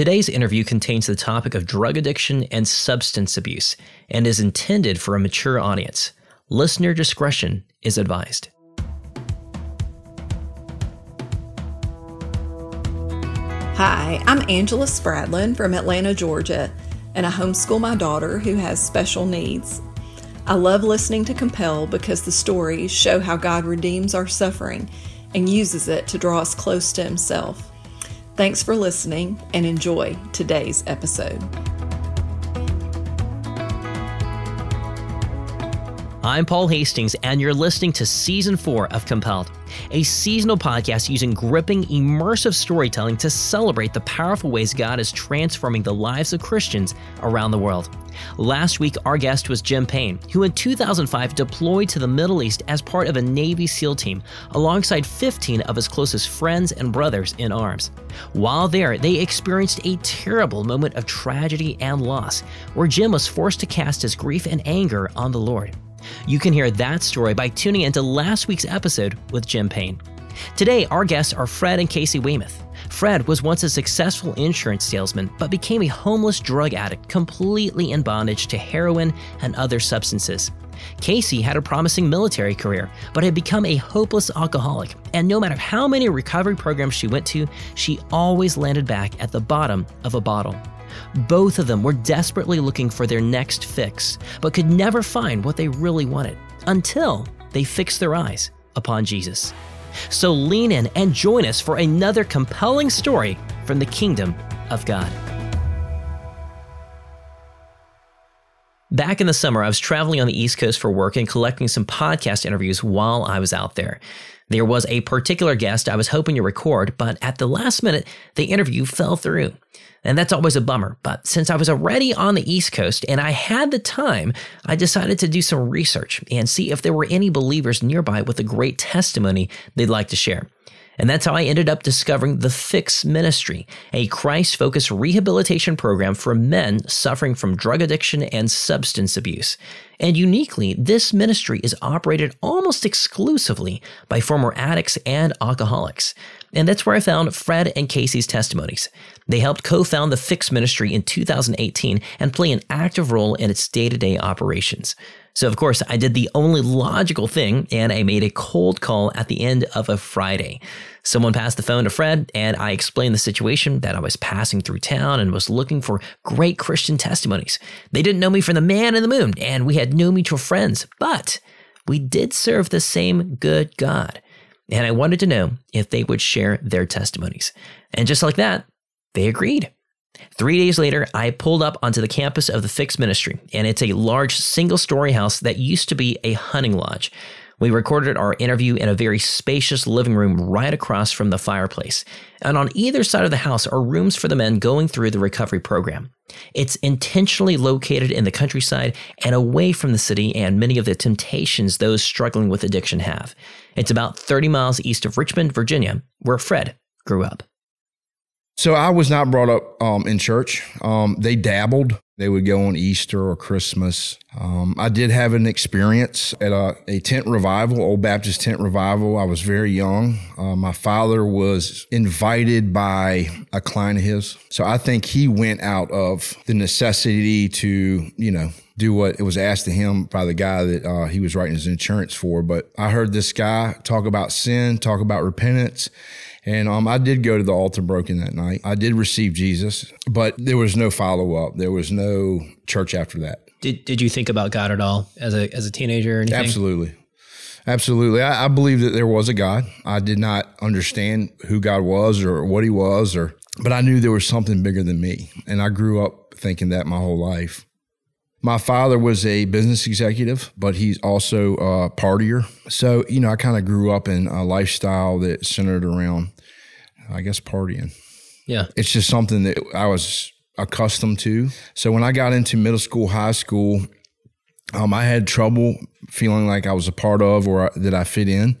Today's interview contains the topic of drug addiction and substance abuse and is intended for a mature audience. Listener discretion is advised. Hi, I'm Angela Spradlin from Atlanta, Georgia, and I homeschool my daughter who has special needs. I love listening to Compelled because the stories show how God redeems our suffering and uses it to draw us close to Himself. Thanks for listening and enjoy today's episode. I'm Paul Hastings, and you're listening to Season 4 of Compelled, a seasonal podcast using gripping, immersive storytelling to celebrate the powerful ways God is transforming the lives of Christians around the world. Last week, our guest was Jim Payne, who in 2005 deployed to the Middle East as part of a Navy SEAL team alongside 15 of his closest friends and brothers in arms. While there, they experienced a terrible moment of tragedy and loss, where Jim was forced to cast his grief and anger on the Lord. You can hear that story by tuning into last week's episode with Jim Payne. Today, our guests are Fred and Casey Weymouth. Fred was once a successful insurance salesman, but became a homeless drug addict, completely in bondage to heroin and other substances. Casey had a promising military career, but had become a hopeless alcoholic, and no matter how many recovery programs she went to, she always landed back at the bottom of a bottle. Both of them were desperately looking for their next fix, but could never find what they really wanted until they fixed their eyes upon Jesus. So lean in and join us for another compelling story from the kingdom of God. Back in the summer, I was traveling on the East Coast for work and collecting some podcast interviews while I was out there. There was a particular guest I was hoping to record, but at the last minute, the interview fell through. And that's always a bummer. But since I was already on the East Coast and I had the time, I decided to do some research and see if there were any believers nearby with a great testimony they'd like to share. And that's how I ended up discovering the Fix Ministry, a Christ focused rehabilitation program for men suffering from drug addiction and substance abuse. And uniquely, this ministry is operated almost exclusively by former addicts and alcoholics. And that's where I found Fred and Casey's testimonies. They helped co found the Fix Ministry in 2018 and play an active role in its day to day operations. So, of course, I did the only logical thing and I made a cold call at the end of a Friday. Someone passed the phone to Fred, and I explained the situation that I was passing through town and was looking for great Christian testimonies. They didn't know me from the man in the moon, and we had no mutual friends, but we did serve the same good God. And I wanted to know if they would share their testimonies. And just like that, they agreed. Three days later, I pulled up onto the campus of the Fix Ministry, and it's a large single story house that used to be a hunting lodge. We recorded our interview in a very spacious living room right across from the fireplace. And on either side of the house are rooms for the men going through the recovery program. It's intentionally located in the countryside and away from the city and many of the temptations those struggling with addiction have. It's about 30 miles east of Richmond, Virginia, where Fred grew up. So I was not brought up um, in church. Um, they dabbled. They would go on Easter or Christmas. Um, I did have an experience at a, a, tent revival, Old Baptist tent revival. I was very young. Uh, my father was invited by a client of his. So I think he went out of the necessity to, you know, do what it was asked of him by the guy that uh, he was writing his insurance for. But I heard this guy talk about sin, talk about repentance and um, I did go to the altar broken that night. I did receive Jesus, but there was no follow up. There was no church after that. Did Did you think about God at all as a as a teenager? Absolutely. Absolutely. I, I believe that there was a God. I did not understand who God was or what he was or but I knew there was something bigger than me. And I grew up thinking that my whole life. My father was a business executive, but he's also a partier. So, you know, I kind of grew up in a lifestyle that centered around, I guess, partying. Yeah. It's just something that I was accustomed to. So when I got into middle school, high school, um, I had trouble feeling like I was a part of or that I fit in.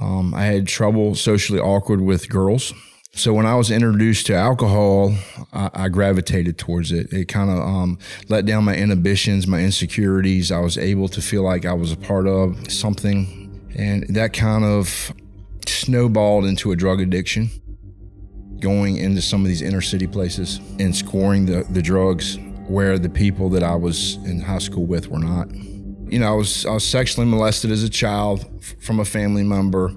Um, I had trouble socially awkward with girls. So when I was introduced to alcohol, I, I gravitated towards it. It kind of um, let down my inhibitions, my insecurities. I was able to feel like I was a part of something, and that kind of snowballed into a drug addiction. going into some of these inner city places and scoring the, the drugs where the people that I was in high school with were not. You know, I was, I was sexually molested as a child from a family member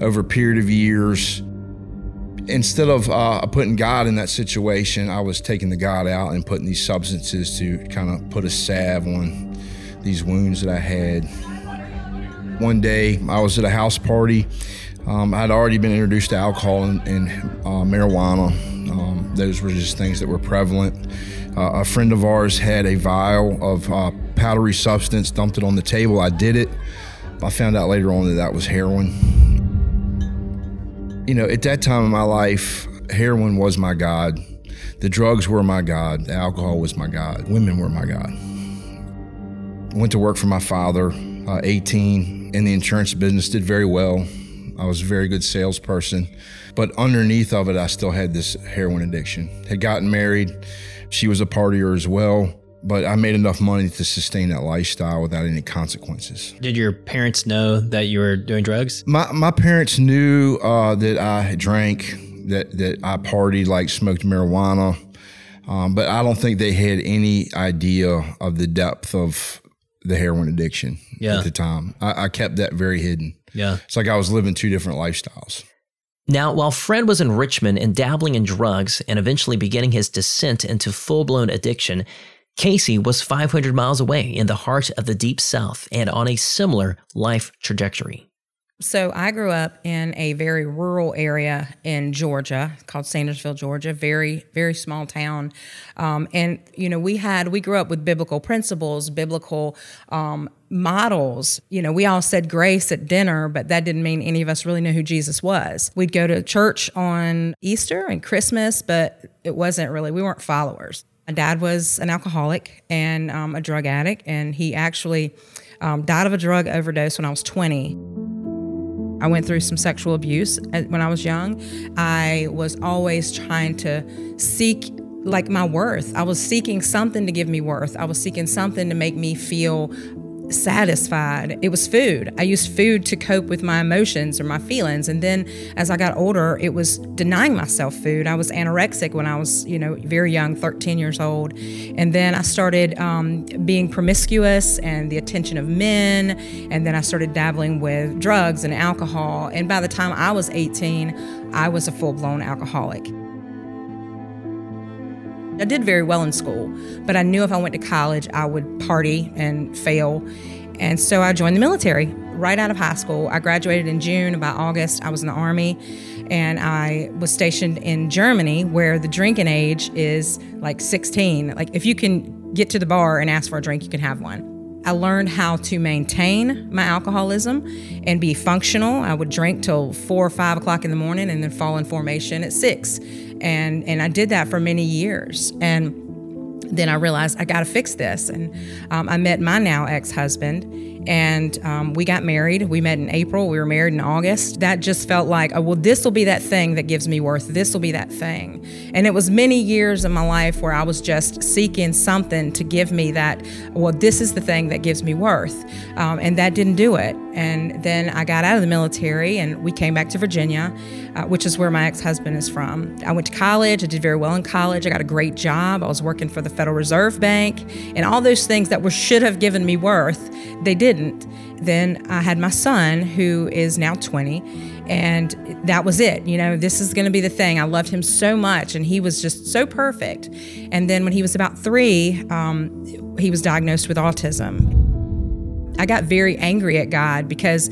over a period of years. Instead of uh, putting God in that situation, I was taking the God out and putting these substances to kind of put a salve on these wounds that I had. One day, I was at a house party. Um, I'd already been introduced to alcohol and, and uh, marijuana. Um, those were just things that were prevalent. Uh, a friend of ours had a vial of uh, powdery substance, dumped it on the table. I did it. I found out later on that that was heroin. You know, at that time in my life, heroin was my God. The drugs were my God. The alcohol was my God. Women were my God. Went to work for my father, uh, 18, in the insurance business, did very well. I was a very good salesperson. But underneath of it, I still had this heroin addiction. Had gotten married. She was a partier as well but I made enough money to sustain that lifestyle without any consequences. Did your parents know that you were doing drugs? My my parents knew uh, that I drank, that that I partied, like smoked marijuana, um, but I don't think they had any idea of the depth of the heroin addiction yeah. at the time. I, I kept that very hidden. Yeah, it's like I was living two different lifestyles. Now, while Fred was in Richmond and dabbling in drugs and eventually beginning his descent into full blown addiction, Casey was 500 miles away in the heart of the Deep South and on a similar life trajectory. So I grew up in a very rural area in Georgia called Sandersville, Georgia. Very, very small town, um, and you know we had we grew up with biblical principles, biblical um, models. You know, we all said grace at dinner, but that didn't mean any of us really knew who Jesus was. We'd go to church on Easter and Christmas, but it wasn't really we weren't followers. My dad was an alcoholic and um, a drug addict, and he actually um, died of a drug overdose when I was 20. I went through some sexual abuse when I was young. I was always trying to seek like my worth. I was seeking something to give me worth. I was seeking something to make me feel satisfied. It was food. I used food to cope with my emotions or my feelings. And then as I got older, it was denying myself food. I was anorexic when I was, you know, very young, 13 years old. And then I started um, being promiscuous and the attention of men. And then I started dabbling with drugs and alcohol. And by the time I was 18, I was a full blown alcoholic. I did very well in school, but I knew if I went to college, I would party and fail. And so I joined the military right out of high school. I graduated in June. By August, I was in the Army and I was stationed in Germany where the drinking age is like 16. Like, if you can get to the bar and ask for a drink, you can have one. I learned how to maintain my alcoholism and be functional. I would drink till four or five o'clock in the morning and then fall in formation at six. And, and I did that for many years. And then I realized I got to fix this. And um, I met my now ex husband and um, we got married. We met in April. We were married in August. That just felt like, oh, well, this will be that thing that gives me worth. This will be that thing. And it was many years of my life where I was just seeking something to give me that, well, this is the thing that gives me worth. Um, and that didn't do it. And then I got out of the military and we came back to Virginia, uh, which is where my ex husband is from. I went to college. I did very well in college. I got a great job. I was working for the Federal Reserve Bank and all those things that were, should have given me worth, they did didn't. Then I had my son, who is now 20, and that was it. You know, this is going to be the thing. I loved him so much, and he was just so perfect. And then when he was about three, um, he was diagnosed with autism. I got very angry at God because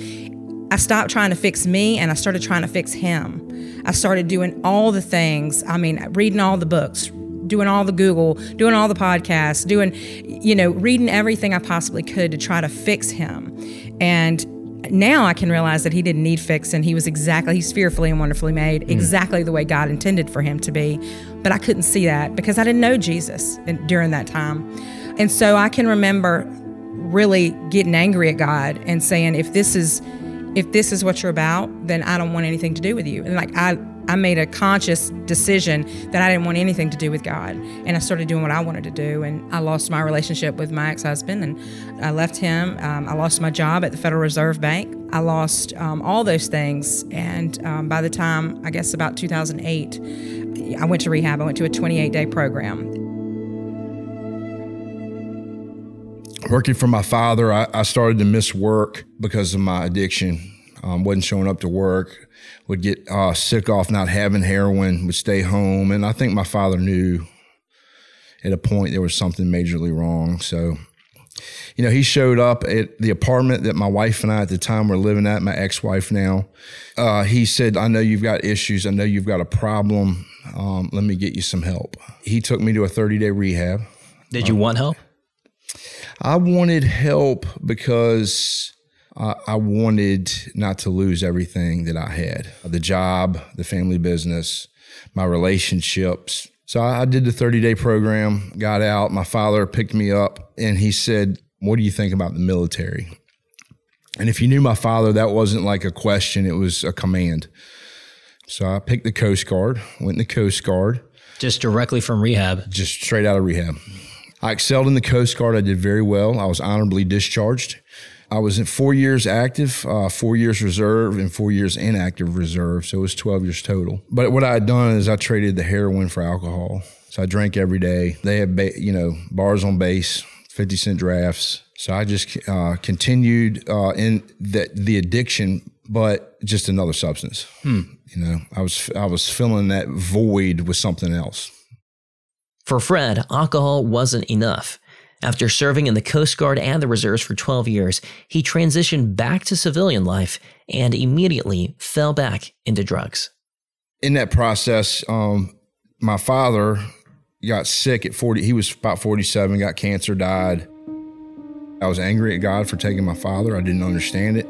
I stopped trying to fix me and I started trying to fix him. I started doing all the things. I mean, reading all the books, doing all the Google, doing all the podcasts, doing, you know, reading everything I possibly could to try to fix him. And now I can realize that he didn't need fixing. He was exactly, he's fearfully and wonderfully made, mm. exactly the way God intended for him to be. But I couldn't see that because I didn't know Jesus during that time. And so I can remember really getting angry at God and saying, if this is, if this is what you're about, then I don't want anything to do with you. And like I I made a conscious decision that I didn't want anything to do with God. And I started doing what I wanted to do. And I lost my relationship with my ex husband and I left him. Um, I lost my job at the Federal Reserve Bank. I lost um, all those things. And um, by the time, I guess, about 2008, I went to rehab. I went to a 28 day program. Working for my father, I, I started to miss work because of my addiction. Um, wasn't showing up to work, would get uh, sick off not having heroin, would stay home. And I think my father knew at a point there was something majorly wrong. So, you know, he showed up at the apartment that my wife and I at the time were living at, my ex wife now. Uh, he said, I know you've got issues. I know you've got a problem. Um, let me get you some help. He took me to a 30 day rehab. Did you want help? I wanted help because I, I wanted not to lose everything that I had the job, the family business, my relationships. So I, I did the 30 day program, got out. My father picked me up and he said, What do you think about the military? And if you knew my father, that wasn't like a question, it was a command. So I picked the Coast Guard, went in the Coast Guard, Just directly from rehab. just straight out of rehab. I excelled in the Coast Guard. I did very well. I was honorably discharged. I was in four years active, uh, four years reserve, and four years inactive reserve. So it was 12 years total. But what I had done is I traded the heroin for alcohol. So I drank every day. They had, ba- you know, bars on base, 50 cent drafts. So I just uh, continued uh, in that the addiction, but just another substance. You know, I was I was filling that void with something else. For Fred, alcohol wasn't enough. After serving in the Coast Guard and the reserves for 12 years, he transitioned back to civilian life and immediately fell back into drugs. in that process, um, my father got sick at 40. He was about 47, got cancer, died. I was angry at God for taking my father. I didn't understand it.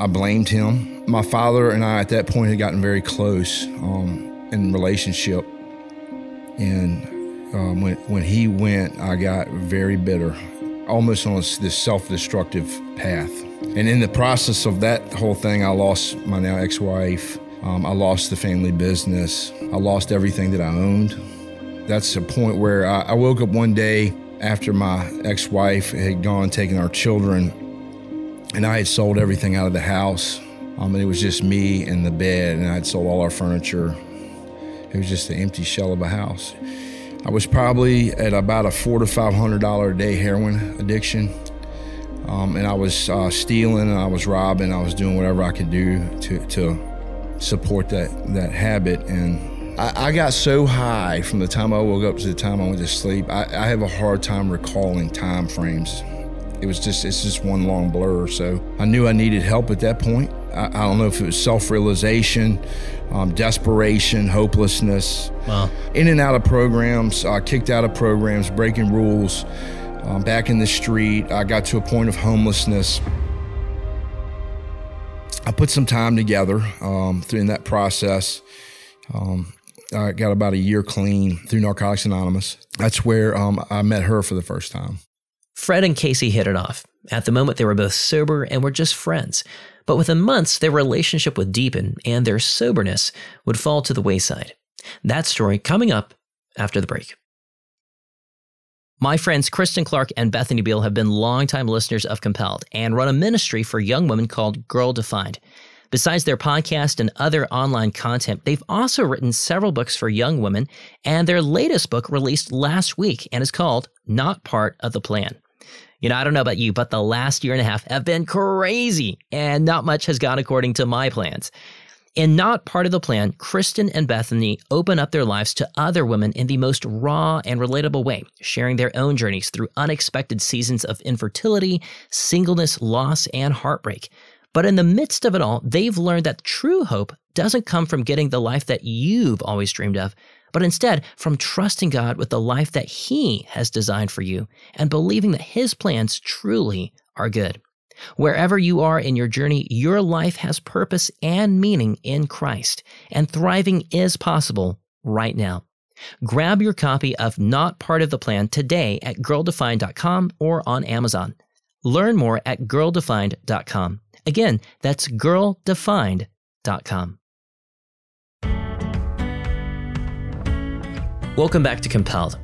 I blamed him. My father and I, at that point, had gotten very close um, in relationship. And um, when, when he went, I got very bitter, almost on this, this self destructive path. And in the process of that whole thing, I lost my now ex wife. Um, I lost the family business. I lost everything that I owned. That's a point where I, I woke up one day after my ex wife had gone, taking our children, and I had sold everything out of the house. Um, and it was just me and the bed, and I had sold all our furniture. It was just an empty shell of a house. I was probably at about a four to five hundred dollar a day heroin addiction, um, and I was uh, stealing, I was robbing, I was doing whatever I could do to to support that that habit. And I, I got so high from the time I woke up to the time I went to sleep. I, I have a hard time recalling time frames. It was just it's just one long blur. So I knew I needed help at that point. I, I don't know if it was self realization, um, desperation, hopelessness. Wow. In and out of programs, uh, kicked out of programs, breaking rules. Um, back in the street, I got to a point of homelessness. I put some time together um, through in that process. Um, I got about a year clean through Narcotics Anonymous. That's where um, I met her for the first time. Fred and Casey hit it off. At the moment, they were both sober and were just friends. But within months, their relationship would deepen and their soberness would fall to the wayside. That story coming up after the break. My friends Kristen Clark and Bethany Beal have been longtime listeners of Compelled and run a ministry for young women called Girl Defined. Besides their podcast and other online content, they've also written several books for young women, and their latest book released last week and is called Not Part of the Plan. You know, I don't know about you, but the last year and a half have been crazy, and not much has gone according to my plans. And Not Part of the Plan, Kristen and Bethany open up their lives to other women in the most raw and relatable way, sharing their own journeys through unexpected seasons of infertility, singleness, loss, and heartbreak. But in the midst of it all, they've learned that true hope doesn't come from getting the life that you've always dreamed of, but instead from trusting God with the life that He has designed for you and believing that His plans truly are good. Wherever you are in your journey, your life has purpose and meaning in Christ, and thriving is possible right now. Grab your copy of Not Part of the Plan today at girldefined.com or on Amazon. Learn more at girldefined.com. Again, that's girldefined.com. Welcome back to Compelled.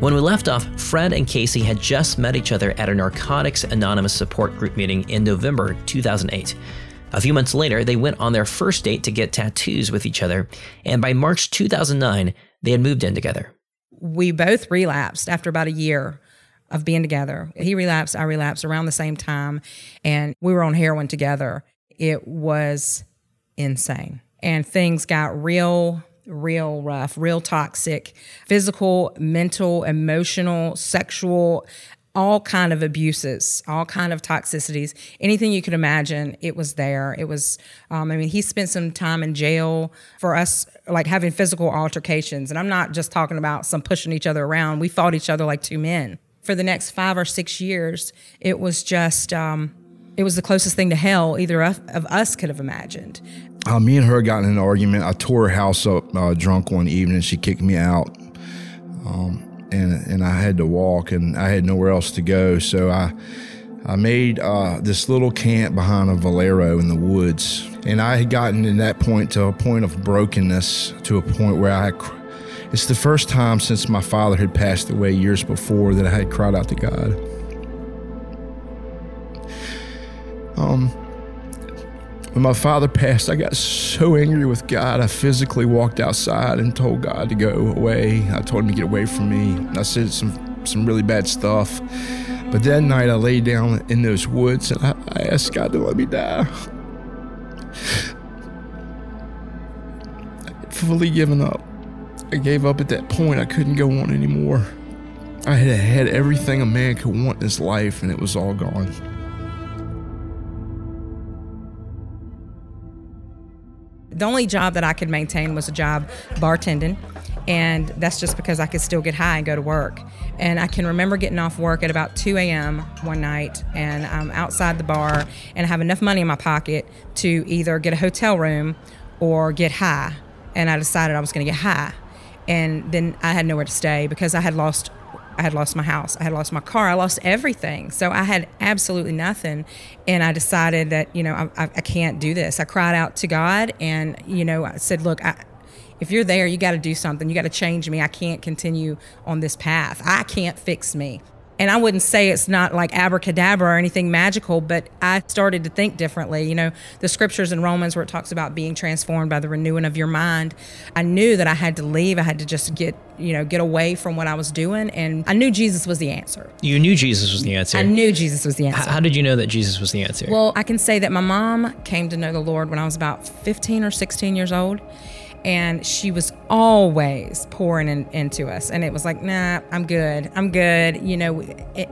When we left off, Fred and Casey had just met each other at a Narcotics Anonymous support group meeting in November 2008. A few months later, they went on their first date to get tattoos with each other, and by March 2009, they had moved in together. We both relapsed after about a year of being together. He relapsed, I relapsed around the same time, and we were on heroin together. It was insane. And things got real, real rough, real toxic, physical, mental, emotional, sexual, all kind of abuses, all kind of toxicities, anything you could imagine, it was there. It was, um, I mean, he spent some time in jail for us, like having physical altercations. And I'm not just talking about some pushing each other around. We fought each other like two men. For the next five or six years, it was just, um, it was the closest thing to hell either of, of us could have imagined. Uh, me and her got in an argument. I tore her house up uh, drunk one evening. She kicked me out. Um, and, and I had to walk and I had nowhere else to go. So I, I made uh, this little camp behind a Valero in the woods. And I had gotten in that point to a point of brokenness, to a point where I, it's the first time since my father had passed away years before that I had cried out to God. Um, when my father passed, I got so angry with God. I physically walked outside and told God to go away. I told him to get away from me. I said some some really bad stuff. But that night, I lay down in those woods and I, I asked God to let me die. I'd fully given up. I gave up at that point. I couldn't go on anymore. I had had everything a man could want in his life, and it was all gone. The only job that I could maintain was a job bartending. And that's just because I could still get high and go to work. And I can remember getting off work at about 2 a.m. one night, and I'm outside the bar, and I have enough money in my pocket to either get a hotel room or get high. And I decided I was going to get high. And then I had nowhere to stay because I had lost I had lost my house, I had lost my car, I lost everything. So I had absolutely nothing. And I decided that, you know, I, I can't do this. I cried out to God and, you know, I said, look, I, if you're there, you got to do something. You got to change me. I can't continue on this path. I can't fix me and I wouldn't say it's not like abracadabra or anything magical, but I started to think differently. You know, the scriptures in Romans where it talks about being transformed by the renewing of your mind. I knew that I had to leave. I had to just get, you know, get away from what I was doing. And I knew Jesus was the answer. You knew Jesus was the answer. I knew Jesus was the answer. How did you know that Jesus was the answer? Well, I can say that my mom came to know the Lord when I was about 15 or 16 years old and she was always pouring in, into us. And it was like nah i'm good i'm good you know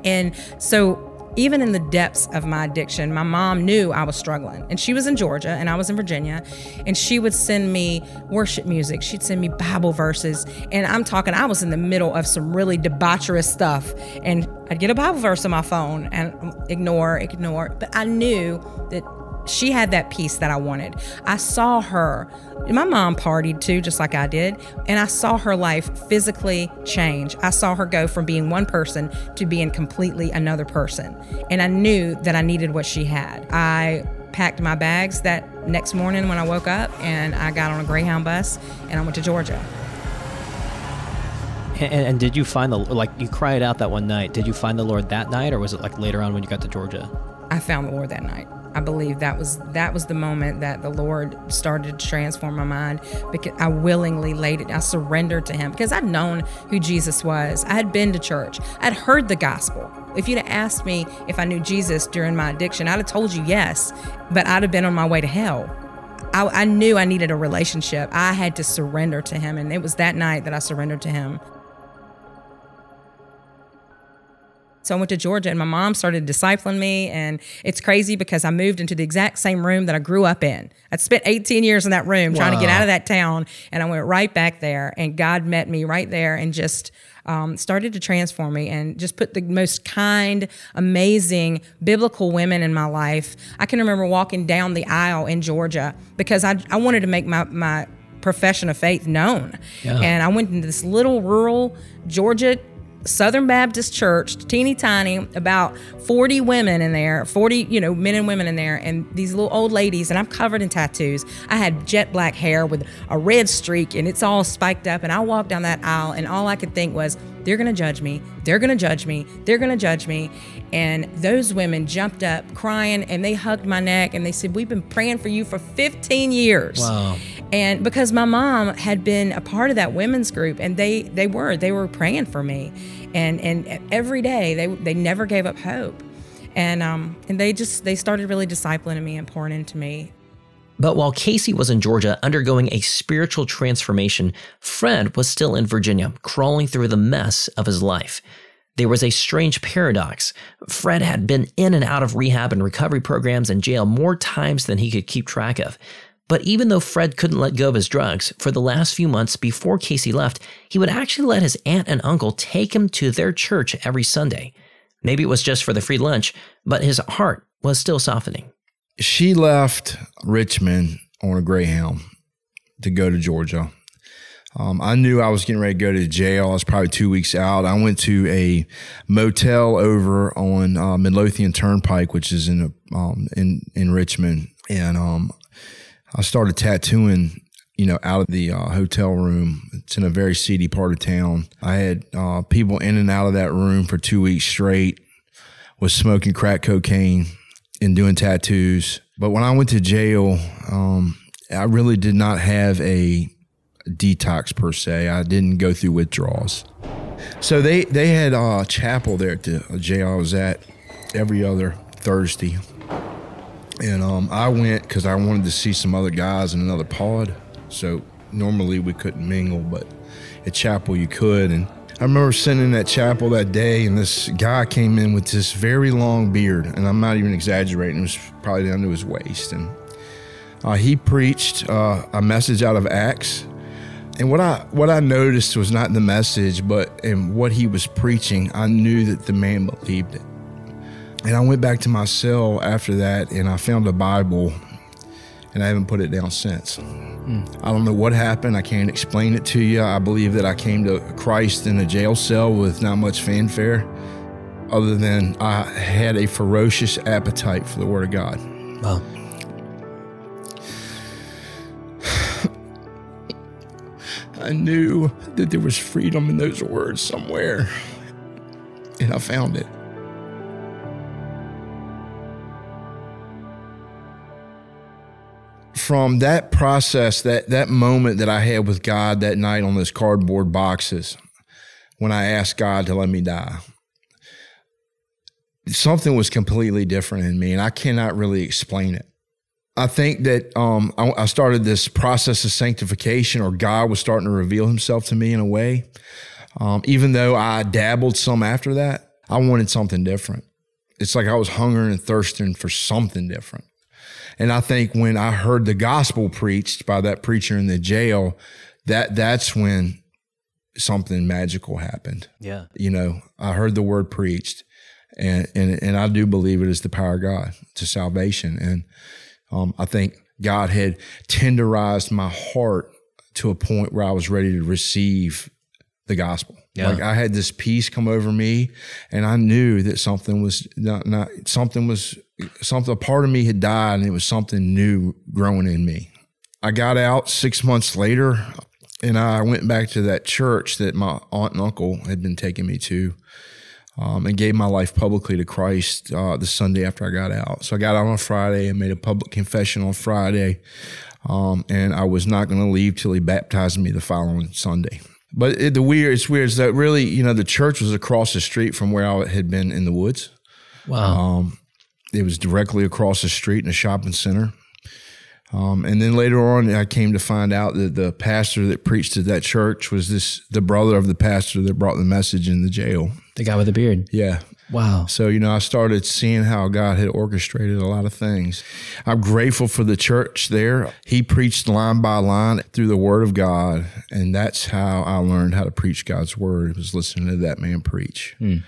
and so even in the depths of my addiction my mom knew i was struggling. And she was in georgia and i was in virginia. And she would send me worship music. She'd send me bible verses. And i'm talking i was in the middle of some really debaucherous stuff. And i'd get a bible verse on my phone and ignore ignore. But i knew that she had that peace that I wanted. I saw her. My mom partied too, just like I did, and I saw her life physically change. I saw her go from being one person to being completely another person. And I knew that I needed what she had. I packed my bags that next morning when I woke up and I got on a Greyhound bus and I went to Georgia. And, and, did you find the like you cried out that one night? Did you find the Lord that night, or was it like later on when you got to Georgia? I found the Lord that night. I believe that was that was the moment that the Lord started to transform my mind because I willingly laid it. I surrendered to Him because I'd known who Jesus was. I had been to church. I'd heard the gospel. If you'd have asked me if I knew Jesus during my addiction, I'd have told you yes, but I'd have been on my way to hell. I, I knew I needed a relationship. I had to surrender to Him, and it was that night that I surrendered to Him. So I went to Georgia and my mom started discipling me. And it's crazy because I moved into the exact same room that I grew up in. I'd spent 18 years in that room wow. trying to get out of that town. And I went right back there. And God met me right there and just um, started to transform me and just put the most kind, amazing, biblical women in my life. I can remember walking down the aisle in Georgia because I, I wanted to make my, my profession of faith known. Yeah. And I went into this little rural Georgia Southern Baptist church, teeny tiny, about 40 women in there, 40, you know, men and women in there, and these little old ladies, and I'm covered in tattoos. I had jet black hair with a red streak, and it's all spiked up. And I walked down that aisle, and all I could think was, they're gonna judge me, they're gonna judge me, they're gonna judge me. And those women jumped up crying and they hugged my neck and they said, We've been praying for you for 15 years. Wow. And because my mom had been a part of that women's group and they they were, they were praying for me. And and every day they they never gave up hope. And um and they just they started really discipling me and pouring into me. But while Casey was in Georgia undergoing a spiritual transformation, Fred was still in Virginia, crawling through the mess of his life. There was a strange paradox. Fred had been in and out of rehab and recovery programs and jail more times than he could keep track of. But even though Fred couldn't let go of his drugs, for the last few months before Casey left, he would actually let his aunt and uncle take him to their church every Sunday. Maybe it was just for the free lunch, but his heart was still softening she left Richmond on a Greyhound to go to Georgia. Um, I knew I was getting ready to go to jail. I was probably two weeks out. I went to a motel over on uh, Midlothian Turnpike, which is in um, in in Richmond, and um, I started tattooing. You know, out of the uh, hotel room. It's in a very seedy part of town. I had uh, people in and out of that room for two weeks straight. Was smoking crack cocaine and doing tattoos. But when I went to jail, um, I really did not have a detox per se. I didn't go through withdrawals. So they they had a chapel there at the jail I was at every other Thursday, and um, I went because I wanted to see some other guys in another pod. So normally we couldn't mingle, but at chapel you could, and I remember sitting in that chapel that day, and this guy came in with this very long beard, and I'm not even exaggerating. It was probably down to his waist, and uh, he preached uh, a message out of Acts. And what I what I noticed was not the message, but in what he was preaching, I knew that the man believed it. And I went back to my cell after that, and I found a Bible and I haven't put it down since. Mm. I don't know what happened. I can't explain it to you. I believe that I came to Christ in a jail cell with not much fanfare, other than I had a ferocious appetite for the Word of God. Wow. I knew that there was freedom in those words somewhere, and I found it. From that process, that that moment that I had with God that night on those cardboard boxes, when I asked God to let me die, something was completely different in me, and I cannot really explain it. I think that um, I, I, started this process of sanctification, or God was starting to reveal Himself to me in a way. Um, even though I dabbled some after that, I wanted something different. It's like I was hungering and thirsting for something different. And I think when I heard the gospel preached by that preacher in the jail, that that's when something magical happened. Yeah. You know, I heard the word preached and and and I do believe it is the power of God to salvation. And um, I think God had tenderized my heart to a point where I was ready to receive the gospel. Yeah. Like I had this peace come over me, and I knew that something was not, not something was something. A part of me had died, and it was something new growing in me. I got out six months later, and I went back to that church that my aunt and uncle had been taking me to, um, and gave my life publicly to Christ uh, the Sunday after I got out. So I got out on Friday and made a public confession on Friday, um, and I was not going to leave till he baptized me the following Sunday. But it, the weird, it's weird is that really, you know, the church was across the street from where I had been in the woods. Wow. Um, it was directly across the street in a shopping center. Um, and then later on, I came to find out that the pastor that preached at that church was this the brother of the pastor that brought the message in the jail. The guy with the beard. Yeah. Wow. So, you know, I started seeing how God had orchestrated a lot of things. I'm grateful for the church there. He preached line by line through the word of God. And that's how I learned how to preach God's word, was listening to that man preach. Hmm.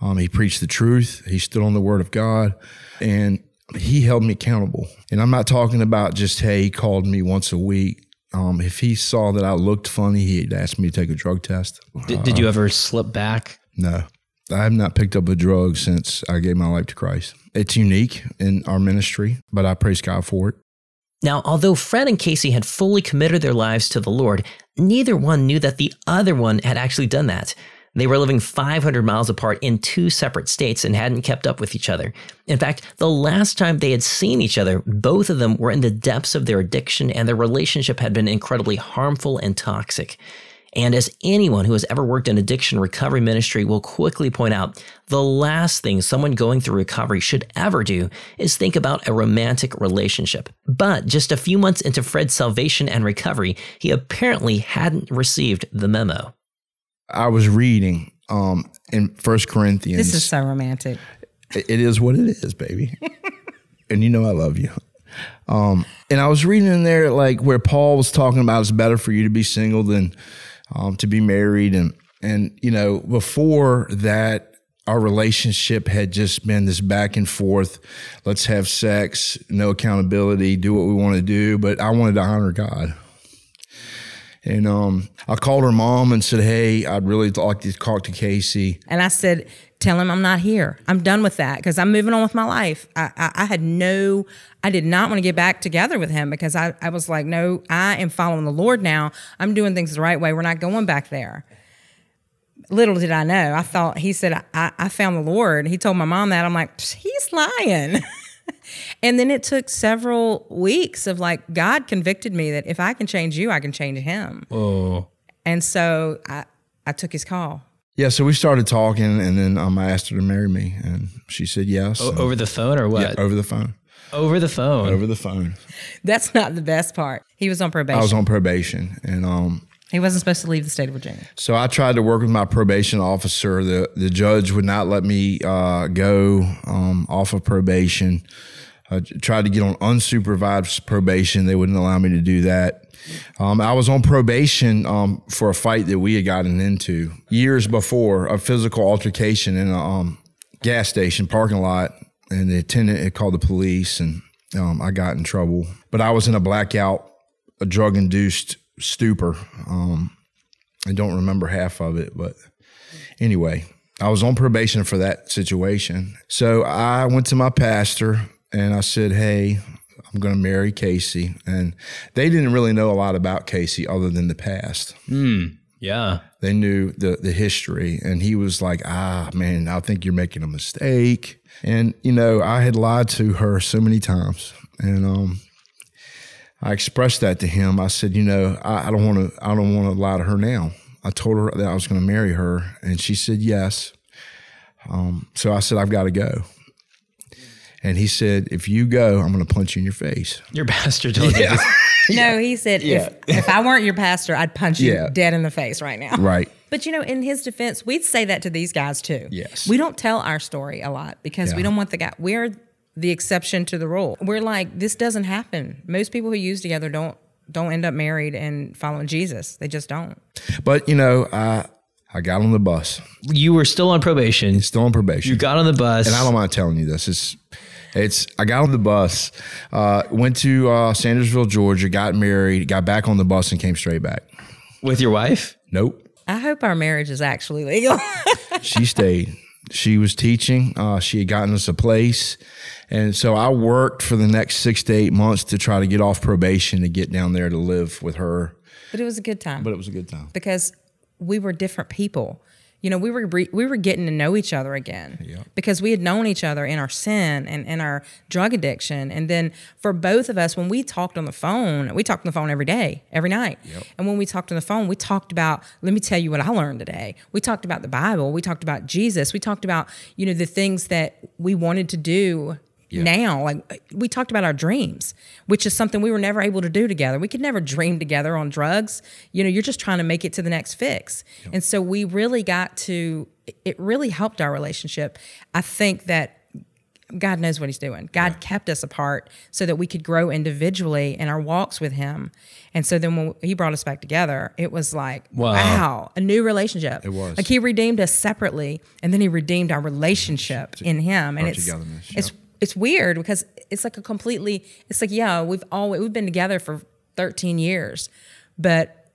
Um, he preached the truth. He stood on the word of God. And he held me accountable. And I'm not talking about just, hey, he called me once a week. Um, if he saw that I looked funny, he'd ask me to take a drug test. Did, did you ever slip back No, I have not picked up a drug since I gave my life to Christ. It's unique in our ministry, but I praise God for it. Now, although Fred and Casey had fully committed their lives to the Lord, neither one knew that the other one had actually done that. They were living 500 miles apart in two separate states and hadn't kept up with each other. In fact, the last time they had seen each other, both of them were in the depths of their addiction and their relationship had been incredibly harmful and toxic. And as anyone who has ever worked in addiction recovery ministry will quickly point out, the last thing someone going through recovery should ever do is think about a romantic relationship. But just a few months into Fred's salvation and recovery, he apparently hadn't received the memo. I was reading um, in First Corinthians. This is so romantic. It is what it is, baby. and you know I love you. Um, and I was reading in there like where Paul was talking about it's better for you to be single than um, to be married, and and you know before that our relationship had just been this back and forth. Let's have sex, no accountability, do what we want to do. But I wanted to honor God. And um, I called her mom and said, Hey, I'd really like to talk to Casey. And I said, Tell him I'm not here. I'm done with that because I'm moving on with my life. I, I, I, had no, I did not want to get back together with him because I, I was like, No, I am following the Lord now. I'm doing things the right way. We're not going back there. Little did I know, I thought he said, I, I found the Lord. He told my mom that. I'm like, He's lying. and then it took several weeks of like God convicted me that if I can change you, I can change him. Oh. And so I I took his call. Yeah, so we started talking, and then um, I asked her to marry me, and she said yes. O- over the phone or what? Yeah, over the phone. Over the phone. Over the phone. That's not the best part. He was on probation. I was on probation, and um, he wasn't supposed to leave the state of Virginia. So I tried to work with my probation officer. The the judge would not let me uh, go um, off of probation. I tried to get on unsupervised probation. They wouldn't allow me to do that. Um, I was on probation um, for a fight that we had gotten into years before, a physical altercation in a um, gas station parking lot, and the attendant had called the police, and um, I got in trouble. But I was in a blackout, a drug induced stupor. Um, I don't remember half of it, but anyway, I was on probation for that situation. So I went to my pastor and I said, Hey, I'm going to marry Casey. And they didn't really know a lot about Casey other than the past. Mm, yeah. They knew the, the history. And he was like, Ah, man, I think you're making a mistake. And, you know, I had lied to her so many times. And, um, I expressed that to him. I said, you know, I, I don't want to, I don't want to lie to her now. I told her that I was going to marry her, and she said yes. Um, so I said, I've got to go. And he said, if you go, I'm going to punch you in your face. Your pastor told you. this. No, he said, Yeah. if, if I weren't your pastor, I'd punch you Yeah. dead in the face right now. Right. But you know, in his defense, we'd say that to these guys too. Yes. We don't tell our story a lot because we don't want the guy. We're the exception to the rule. We're like, this doesn't happen. Most people who use together don't don't end up married and following Jesus. They just don't. But, you know, I, I got on the bus, You were still on probation. still on probation. You got on the bus. and I don't mind telling you this. It's, it's, I got on the bus, uh, went to uh, Sandersville, Georgia, got married, got back on the bus, and came straight back. with your wife. Nope. I hope our marriage is actually legal. she stayed. She was teaching. Uh, she had gotten us a place. And so I worked for the next six to eight months to try to get off probation to get down there to live with her. but it was a good time. But it was a good time. because we were different people. You know, we were re- we were getting to know each other again because we had known each other in our sin and in our drug addiction. And then for both of us, when we talked on the phone, we talked on the phone every day, every night. And when we talked on the phone, we talked about. Let me tell you what I learned today. We talked about the Bible. We talked about Jesus. We talked about you know the things that we wanted to do now like we talked about our dreams which is something we were never able to do together. We could never dream together on drugs. You know you're just trying to make it to the next fix. And so we really got to it really helped our relationship. I think that god knows what he's doing. God kept us apart so that we could grow individually in our walks with him. And so then when he brought us back together it was like Wow. wow a new relationship. It was. like he redeemed us separately and then he redeemed our relationship in him. And Our it's it's. It's weird because it's like a completely it's like yeah we've always we've been together for 13 years but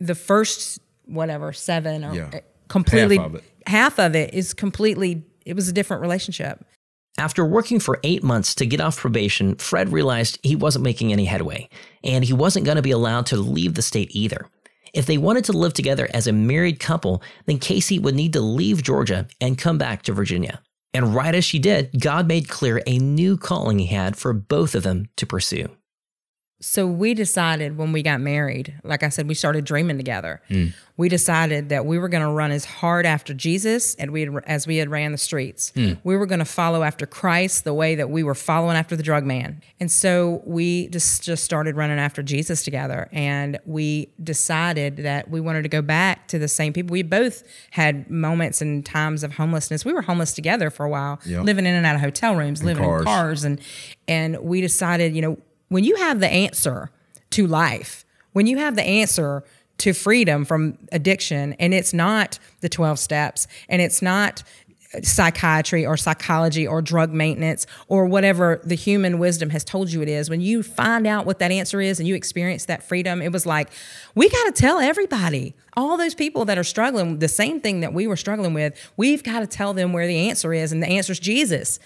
the first whatever seven or Yeah. completely Half of it. half of it is completely it was a different relationship. After working for eight months to get off probation, Fred realized he wasn't making any headway, and he wasn't going to be allowed to leave the state either. If they wanted to live together as a married couple, then Casey would need to leave Georgia and come back to Virginia. And right as she did, God made clear a new calling he had for both of them to pursue. So we decided when we got married, like I said, we started dreaming together. Hmm. We decided that we were going to run as hard after Jesus and we had, as we had ran the streets. Hmm. We were going to follow after Christ the way that we were following after the drug man. And so we just just started running after Jesus together and we decided that we wanted to go back to the same people. We both had moments and times of homelessness. We were homeless together for a while, Yeah. living in and out of hotel rooms, living cars. in cars and and we decided, you know, when you have the answer to life, when you have the answer to freedom from addiction, and it's not the 12 steps, and it's not psychiatry or psychology or drug maintenance or whatever the human wisdom has told you it is, when you find out what that answer is and you experience that freedom, it was like, we got to tell everybody, all those people that are struggling, the same thing that we were struggling with, we've got to tell them where the answer is, and the answer is Jesus.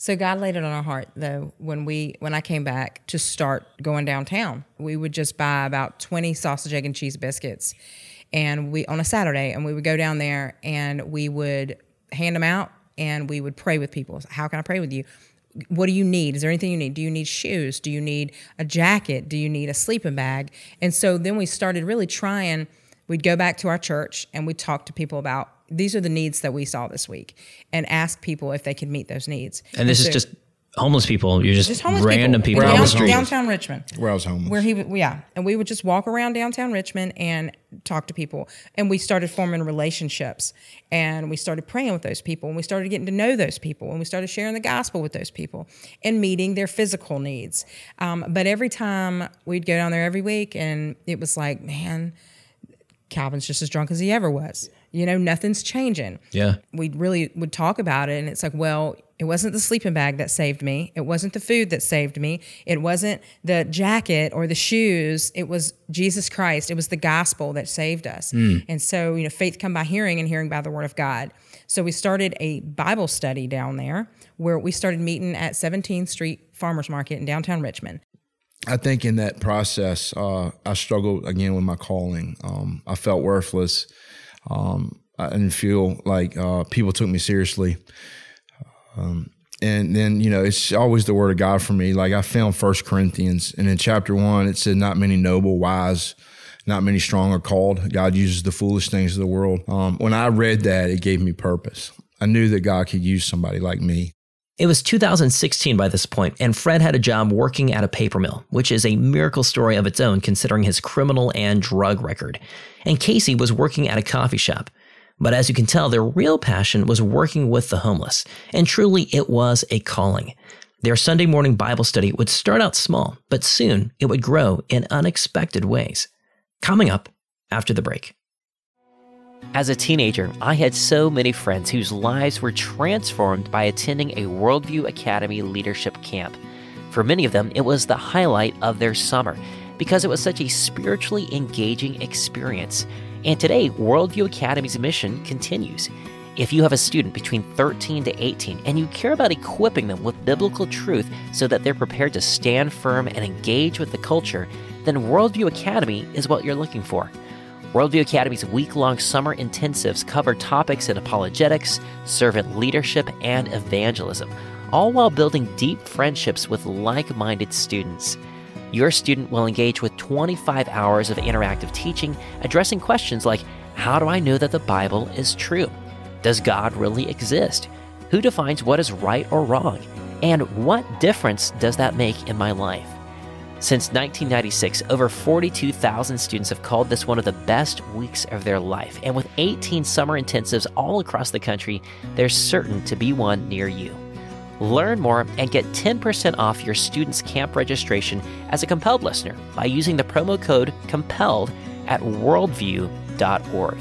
So God laid it on our heart though when we when I came back to start going downtown. We would just buy about 20 sausage egg and cheese biscuits and we on a Saturday and we would go down there and we would hand them out and we would pray with people. How can I pray with you? What do you need? Is there anything you need? Do you need shoes? Do you need a jacket? Do you need a sleeping bag? And so then we started really trying we'd go back to our church and we'd talk to people about these are the needs that we saw this week and ask people if they could meet those needs. And this is just homeless people. You're just, just homeless random people. in Where I down- was homeless. downtown Richmond. Where I was homeless. Where he, would- yeah, and we would just walk around downtown Richmond and talk to people, and we started forming relationships, and we started praying with those people, and we started getting to know those people, and we started sharing the gospel with those people, and meeting their physical needs. Um, but every time we'd go down there every week, and it was like, man, Calvin's just as drunk as he ever was. You know, nothing's changing. Yeah. we really would talk about it and it's like well it wasn't the sleeping bag that saved me. It wasn't the food that saved me. It wasn't the jacket or the shoes. It was jesus christ. It was the gospel that saved us. And so you know faith come by hearing and hearing by the word of god. So we started a bible study down there where we started meeting at 17th street farmers market in downtown richmond. I think in that process, uh, I struggled again with my calling. Um, I felt worthless. Um, I didn't feel like uh, people took me seriously. Um, and then you know it's always the word of God for me. Like I found First Corinthians, and in chapter one it said, "Not many noble, wise, not many strong are called. God uses the foolish things of the world." Um, when I read that, it gave me purpose. I knew that God could use somebody like me. It was 2016 by this point, and Fred had a job working at a paper mill, which is a miracle story of its own considering his criminal and drug record. And Casey was working at a coffee shop. But as you can tell, their real passion was working with the homeless, and truly it was a calling. Their Sunday morning Bible study would start out small, but soon it would grow in unexpected ways. Coming up after the break. As a teenager, I had so many friends whose lives were transformed by attending a Worldview Academy leadership camp. For many of them, it was the highlight of their summer because it was such a spiritually engaging experience. And today, Worldview Academy's mission continues. If you have a student between 13 to 18 and you care about equipping them with biblical truth so that they're prepared to stand firm and engage with the culture, then Worldview Academy is what you're looking for. Worldview Academy's week long summer intensives cover topics in apologetics, servant leadership, and evangelism, all while building deep friendships with like minded students. Your student will engage with 25 hours of interactive teaching addressing questions like How do I know that the Bible is true? Does God really exist? Who defines what is right or wrong? And what difference does that make in my life? Since 1996, over 42,000 students have called this one of the best weeks of their life. And with 18 summer intensives all across the country, there's certain to be one near you. Learn more and get 10% off your student's camp registration as a compelled listener by using the promo code COMPELLED at worldview.org.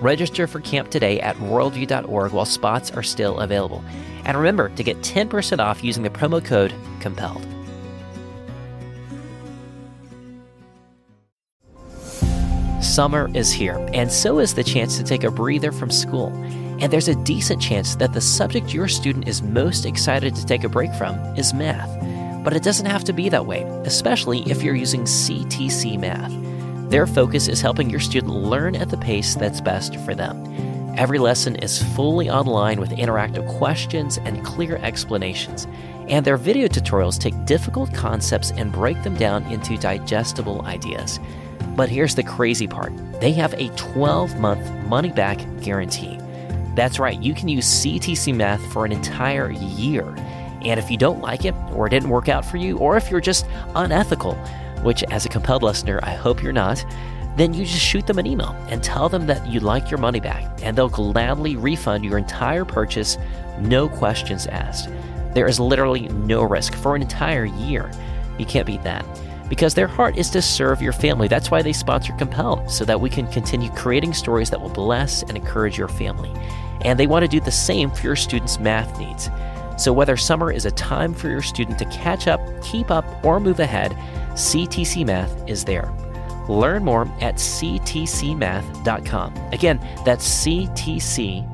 Register for camp today at worldview.org while spots are still available. And remember to get 10% off using the promo code COMPELLED. Summer is here, and so is the chance to take a breather from school. And there's a decent chance that the subject your student is most excited to take a break from is math. But it doesn't have to be that way, especially if you're using CTC Math. Their focus is helping your student learn at the pace that's best for them. Every lesson is fully online with interactive questions and clear explanations. And their video tutorials take difficult concepts and break them down into digestible ideas. But here's the crazy part they have a 12 month money back guarantee. That's right, you can use CTC Math for an entire year. And if you don't like it, or it didn't work out for you, or if you're just unethical, which as a compelled listener, I hope you're not, then you just shoot them an email and tell them that you'd like your money back, and they'll gladly refund your entire purchase, no questions asked. There is literally no risk for an entire year. You can't beat that. Because their heart is to serve your family. That's why they sponsor Compelled, so that we can continue creating stories that will bless and encourage your family. And they want to do the same for your students' math needs. So, whether summer is a time for your student to catch up, keep up, or move ahead, CTC Math is there. Learn more at ctcmath.com. Again, that's ctcmath.com.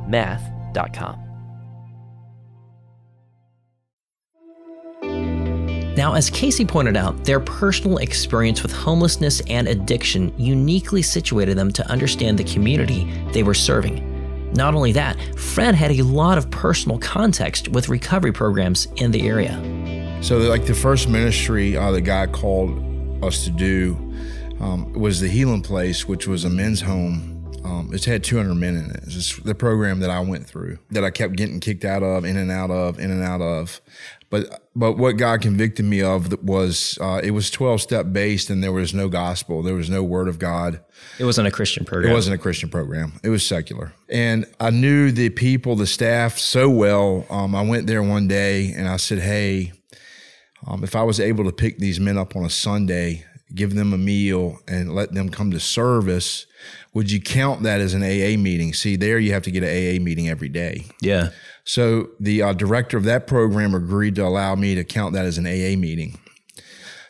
Now, as Casey pointed out, their personal experience with homelessness and addiction uniquely situated them to understand the community they were serving. Not only that, Fred had a lot of personal context with recovery programs in the area. So, like the first ministry uh, the guy called us to do um, was the Healing Place, which was a men's home. Um, it's had 200 men in it. It's the program that I went through that I kept getting kicked out of, in and out of, in and out of. But but what God convicted me of was uh, it was 12 step based, and there was no gospel, there was no word of God. It wasn't a Christian program. It wasn't a Christian program. It was secular. And I knew the people, the staff so well. Um, I went there one day and I said, "Hey, um, if I was able to pick these men up on a Sunday, give them a meal, and let them come to service, would you count that as an AA meeting? See, there you have to get an AA meeting every day. Yeah. So the uh, director of that program agreed to allow me to count that as an AA meeting.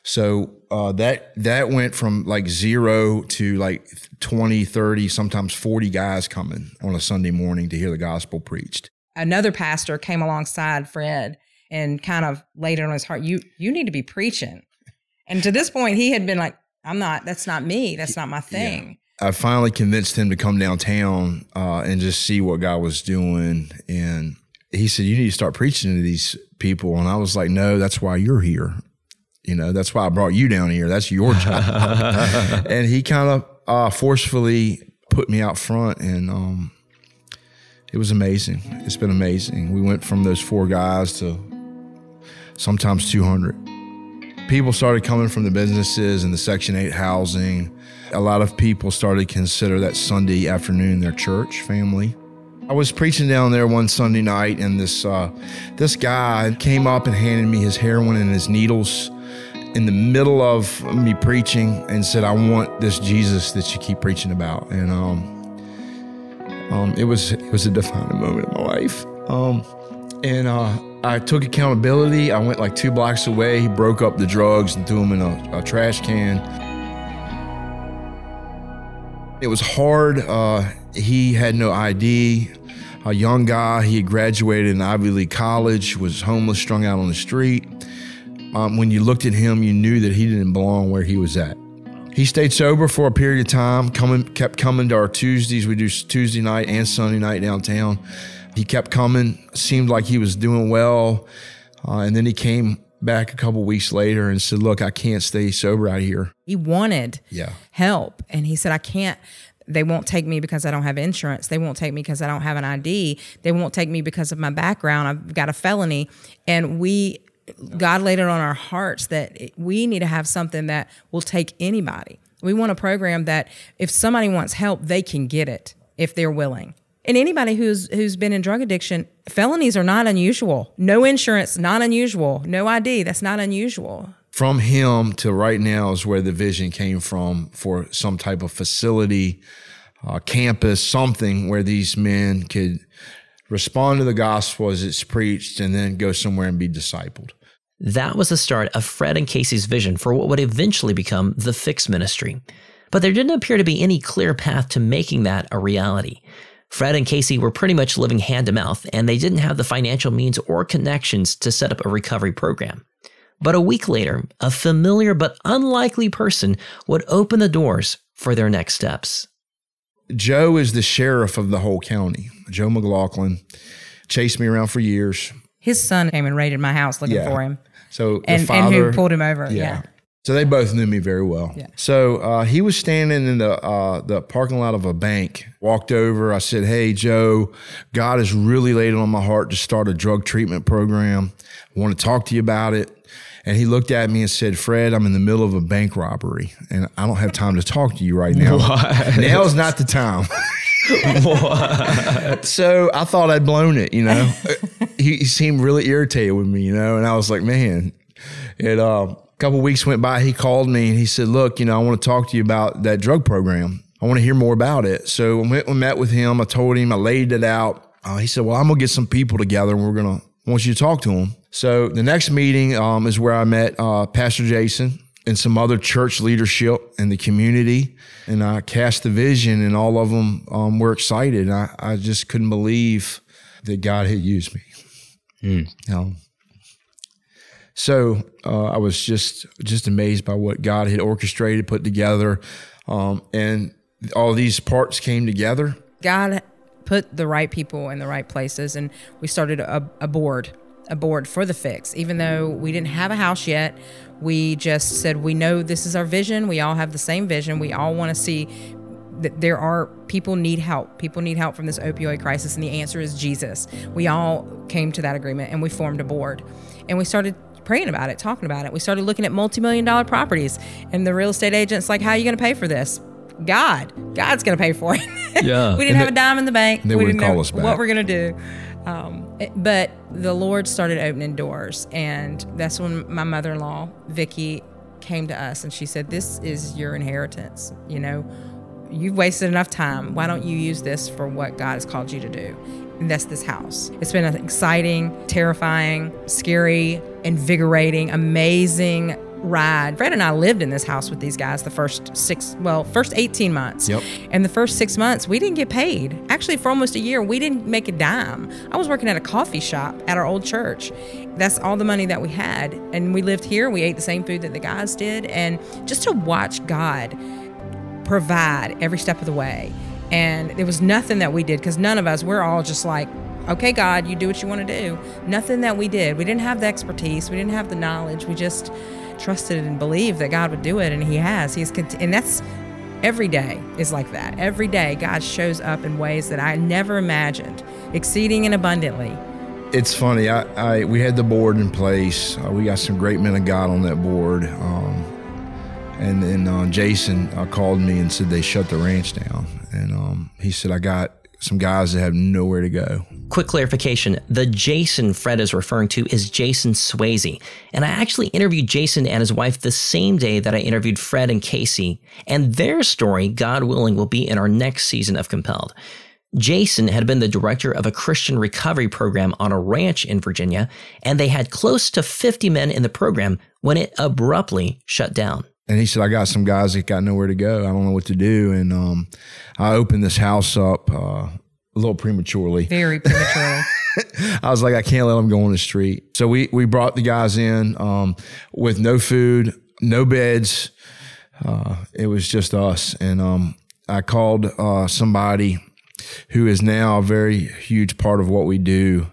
So uh, that that went from like zero to like 20, 30, sometimes 40 guys coming on a Sunday morning to hear the gospel preached. Another pastor came alongside Fred and kind of laid it on his heart. You you need to be preaching. And to this point, he had been like, "I'm not. That's not me. That's not my thing." Yeah. I finally convinced him to come downtown uh, and just see what God was doing. And he said, "You need to start preaching to these people." And I was like, "No, that's why you're here. You know, that's why I brought you down here. That's your job." and he kind of uh, forcefully put me out front, and um, it was amazing. It's been amazing. We went from those four guys to sometimes 200. People started coming from the businesses and the Section 8 housing. A lot of people started to consider that Sunday afternoon their church family. I was preaching down there one Sunday night, and this uh, this guy came up and handed me his heroin and his needles in the middle of me preaching, and said, "I want this Jesus that you keep preaching about." And um, um, it was it was a defining moment in my life. Um, and uh, I took accountability. I went like two blocks away. He broke up the drugs and threw them in a, a trash can. It was hard. Uh, he had no ID. A young guy. He had graduated in Ivy League college. Was homeless, strung out on the street. Um, when you looked at him, you knew that he didn't belong where he was at. He stayed sober for a period of time. Coming, kept coming to our Tuesdays. We do Tuesday night and Sunday night downtown. He kept coming, seemed like he was doing well. Uh, and then he came back a couple weeks later and said, Look, I can't stay sober out here. He wanted yeah. help. And he said, I can't. They won't take me because I don't have insurance. They won't take me because I don't have an ID. They won't take me because of my background. I've got a felony. And we, God laid it on our hearts that we need to have something that will take anybody. We want a program that if somebody wants help, they can get it if they're willing. And anybody who's who's been in drug addiction, felonies are not unusual. No insurance, not unusual. No ID, that's not unusual. From him to right now is where the vision came from for some type of facility, uh, campus, something where these men could respond to the gospel as it's preached and then go somewhere and be discipled. That was the start of Fred and Casey's vision for what would eventually become the Fix Ministry. But there didn't appear to be any clear path to making that a reality. Fred and Casey were pretty much living hand to mouth, and they didn't have the financial means or connections to set up a recovery program. But a week later, a familiar but unlikely person would open the doors for their next steps. Joe is the sheriff of the whole county. Joe McLaughlin chased me around for years. His son came and raided my house looking Yeah. for him, So the and, father, and who pulled him over. Yeah. So they both knew me very well. Yeah. So uh, he was standing in the uh, the parking lot of a bank. Walked over. I said, "Hey, Joe, God has really laid it on my heart to start a drug treatment program. I want to talk to you about it." And he looked at me and said, "Fred, I'm in the middle of a bank robbery, and I don't have time to talk to you right now. Now's not the time." so I thought I'd blown it, you know. he, he seemed really irritated with me, you know, and I was like, man. And uh, a couple weeks went by. He called me and he said, look, you know, I want to talk to you about that drug program. I want to hear more about it. So I went and met with him. I told him, I laid it out. Uh, he said, well, I'm gonna get some people together and we're gonna I want you to talk to them. So the next meeting um, is where I met uh, Pastor Jason and some other church leadership in the community. And I cast the vision, and all of them um, were excited. And I, I just couldn't believe that God had used me. Um, so uh, I was just just amazed by what God had orchestrated, put together, um, and all these parts came together. God put the right people in the right places, and we started a, a board, a board for the fix. Even though we didn't have a house yet, we just said we know this is our vision. We all have the same vision. We all want to see that there are people need help. People need help from this opioid crisis, and the answer is Jesus. We all came to that agreement, and we formed a board, and we started praying about it, talking about it. We started looking at multi-million dollar properties, and the real estate agent's like, "How are you going to pay for this?" God, God's going to pay for it. Yeah. we didn't have a dime in the bank. they we wouldn't call us back. what we're going to do. Um, Eh, but the Lord started opening doors, and that's when my mother-in-law Vicky came to us, and she said, "This is your inheritance. You know, you've wasted enough time. Why don't you use this for what God has called you to do?" And that's this house. It's been an exciting, terrifying, scary, invigorating, amazing ride. Fred and I lived in this house with these guys the first six, well, first 18 months. Yep. And the first six months, we didn't get paid. Actually, for almost a year, we didn't make a dime. I was working at a coffee shop at our old church. That's all the money that we had. And we lived here. We ate the same food that the guys did. And just to watch God provide every step of the way. And there was nothing that we did because none of us, we're all just like, okay, God, you do what you want to do. Nothing that we did. We didn't have the expertise. We didn't have the knowledge. We just trusted and believed that God would do it, and He has. He's cont- and that's every day is like that. Every day, God shows up in ways that I never imagined, exceeding and abundantly. It's funny. I, I we had the board in place. Uh, we got some great men of God on that board. Um, and then uh, Jason uh, called me and said they shut the ranch down. And um, he said I got some guys that have nowhere to go. Quick clarification the Jason Fred is referring to is Jason Swayze. And I actually interviewed Jason and his wife the same day that I interviewed Fred and Casey. And their story, God willing, will be in our next season of Compelled. Jason had been the director of a Christian recovery program on a ranch in Virginia, and they had close to 50 men in the program when it abruptly shut down. And he said, I got some guys that got nowhere to go. I don't know what to do. And um, I opened this house up uh, a little prematurely. Very prematurely. I was like, I can't let them go on the street. So we we brought the guys in um, with no food, no beds. Uh, it was just us, and um, I called uh, somebody who is now a very huge part of what we do.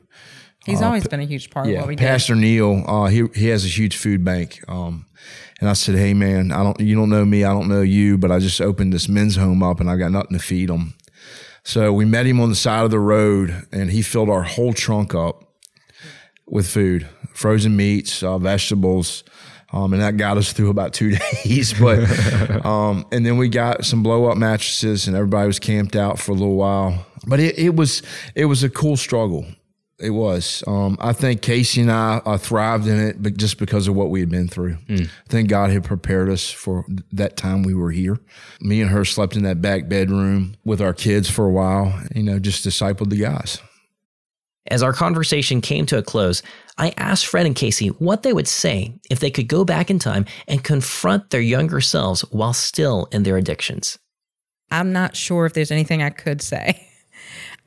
He's always been a huge part of what we do. Pastor Neil. Uh, he he has a huge food bank. And I said, Hey man, I don't you don't know me, I don't know you, but I just opened this men's home up, and I got nothing to feed them. So we met him on the side of the road, and he filled our whole trunk up with food, frozen meats, uh, vegetables. Um, and that got us through about two days. But um, and then we got some blow up mattresses, and everybody was camped out for a little while. But it, it was it was a cool struggle. It was. Um, I think Casey and I uh, thrived in it, but just because of what we had been through. I think God had prepared us for that time we were here. Me and her slept in that back bedroom with our kids for a while. You know, just discipled the guys. As our conversation came to a close, I asked Fred and Casey what they would say if they could go back in time and confront their younger selves while still in their addictions. I'm not sure if there's anything I could say.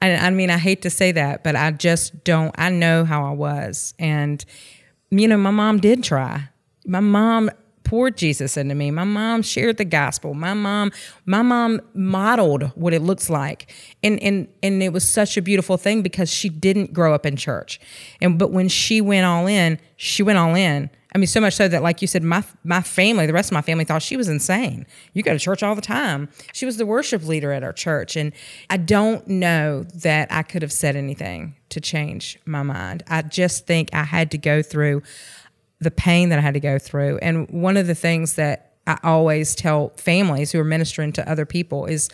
I, I mean, I hate to say that, but I just don't. I know how I was. And, you know, my mom did try. My mom poured Jesus into me. My mom shared the gospel. My mom, my mom modeled what it looks like. And and and it was such a beautiful thing because she didn't grow up in church. And but when she went all in, she went all in. I mean, so much so that, like you said, my my family, the rest of my family, thought she was insane. You go to church all the time. She was the worship leader at our church, and I don't know that I could have said anything to change my mind. I just think I had to go through the pain that I had to go through. And one of the things that I always tell families who are ministering to other people is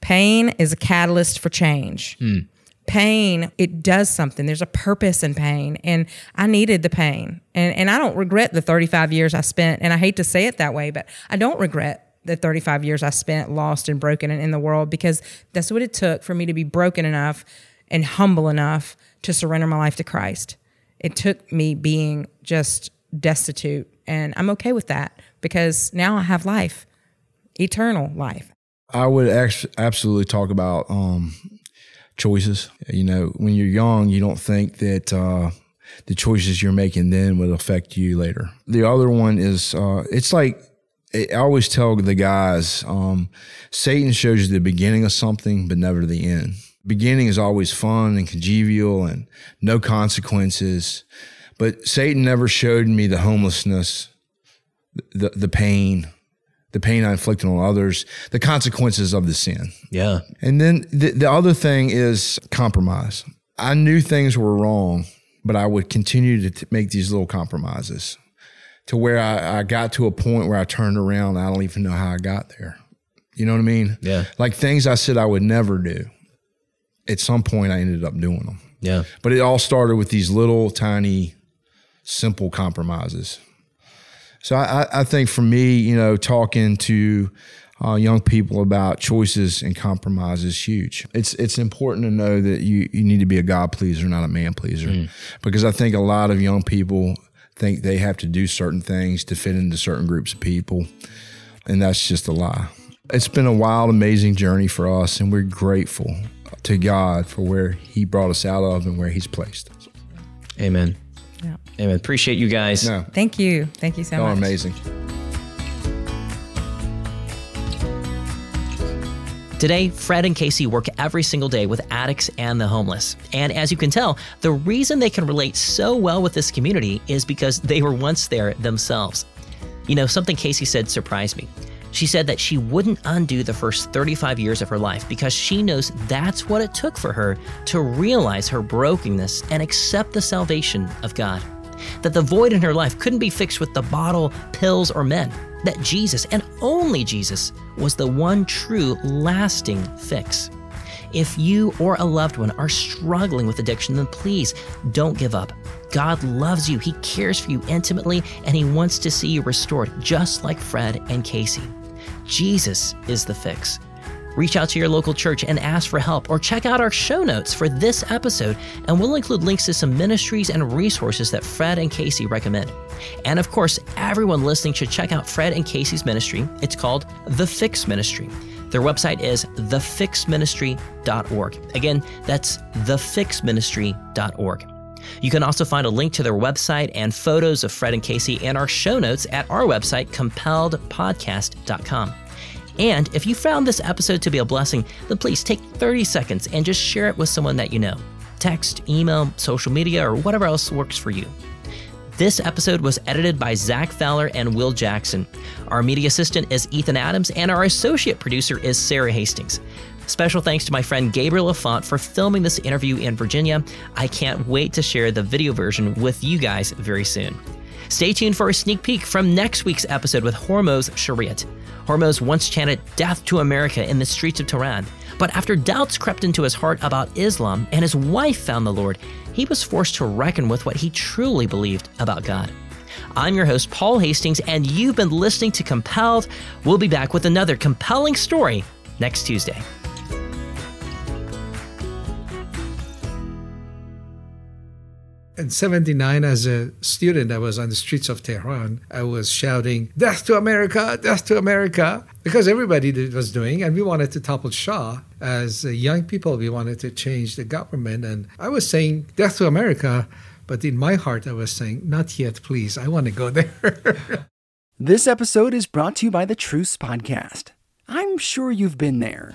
pain is a catalyst for change. Mm. Pain, it does something. There's a purpose in pain. And I needed the pain. And, and I don't regret the 35 years I spent. And I hate to say it that way, but I don't regret the 35 years I spent lost and broken and in the world because that's what it took for me to be broken enough and humble enough to surrender my life to Christ. It took me being just destitute. And I'm okay with that because now I have life, eternal life. I would absolutely talk about um, choices. You know, when you're young, you don't think that uh, the choices you're making then will affect you later. The other one is uh, it's like I always tell the guys um, Satan shows you the beginning of something, but never the end. Beginning is always fun and convivial and no consequences. But Satan never showed me the homelessness, the the pain, the pain I inflicted on others, the consequences of the sin. Yeah. And then the, the other thing is compromise. I knew things were wrong, but I would continue to t- make these little compromises to where I, I got to a point where I turned around. I don't even know how I got there. You know what I mean? Yeah. Like things I said I would never do. At some point, I ended up doing them. Yeah. But it all started with these little tiny simple compromises. So I, I think for me, you know, talking to uh, young people about choices and compromise is huge. It's it's important to know that you you need to be a God pleaser, not a man pleaser, mm. because I think a lot of young people think they have to do certain things to fit into certain groups of people, and that's just a lie. It's been a wild, amazing journey for us, and we're grateful to God for where He brought us out of and where He's placed us. Amen. Yeah. Amen. Appreciate you guys. No. Thank you. Thank you so much. Y'all much. amazing. Today, Fred and Casey work every single day with addicts and the homeless. And as you can tell, the reason they can relate so well with this community is because they were once there themselves. You know, something Casey said surprised me. She said that she wouldn't undo the first 35 years of her life because she knows that's what it took for her to realize her brokenness and accept the salvation of God. That the void in her life couldn't be fixed with the bottle, pills, or men. That Jesus, and only Jesus, was the one true, lasting fix. If you or a loved one are struggling with addiction, then please don't give up. God loves you, He cares for you intimately, and He wants to see you restored, just like Fred and Casey. Jesus is the fix. Reach out to your local church and ask for help, or check out our show notes for this episode, and we'll include links to some ministries and resources that Fred and Casey recommend. And of course, everyone listening should check out Fred and Casey's ministry. It's called The Fix Ministry. Their website is thefixministry.org. Again, that's thefixministry.org. You can also find a link to their website and photos of Fred and Casey in our show notes at our website, compelledpodcast.com. And if you found this episode to be a blessing, then please take 30 seconds and just share it with someone that you know. Text, email, social media, or whatever else works for you. This episode was edited by Zach Fowler and Will Jackson. Our media assistant is Ethan Adams, and our associate producer is Sarah Hastings. Special thanks to my friend Gabriel Lafont for filming this interview in Virginia. I can't wait to share the video version with you guys very soon. Stay tuned for a sneak peek from next week's episode with Hormoz Shariat. Hormoz once chanted death to America in the streets of Tehran, but after doubts crept into his heart about Islam and his wife found the Lord, he was forced to reckon with what he truly believed about God. I'm your host, Paul Hastings, and you've been listening to Compelled. We'll be back with another compelling story next Tuesday. In 79, as a student, I was on the streets of Tehran. I was shouting, Death to America! Death to America! Because everybody was doing, and we wanted to topple Shah. As young people, we wanted to change the government. And I was saying, Death to America! But in my heart, I was saying, Not yet, please. I want to go there. this episode is brought to you by the Truce Podcast. I'm sure you've been there.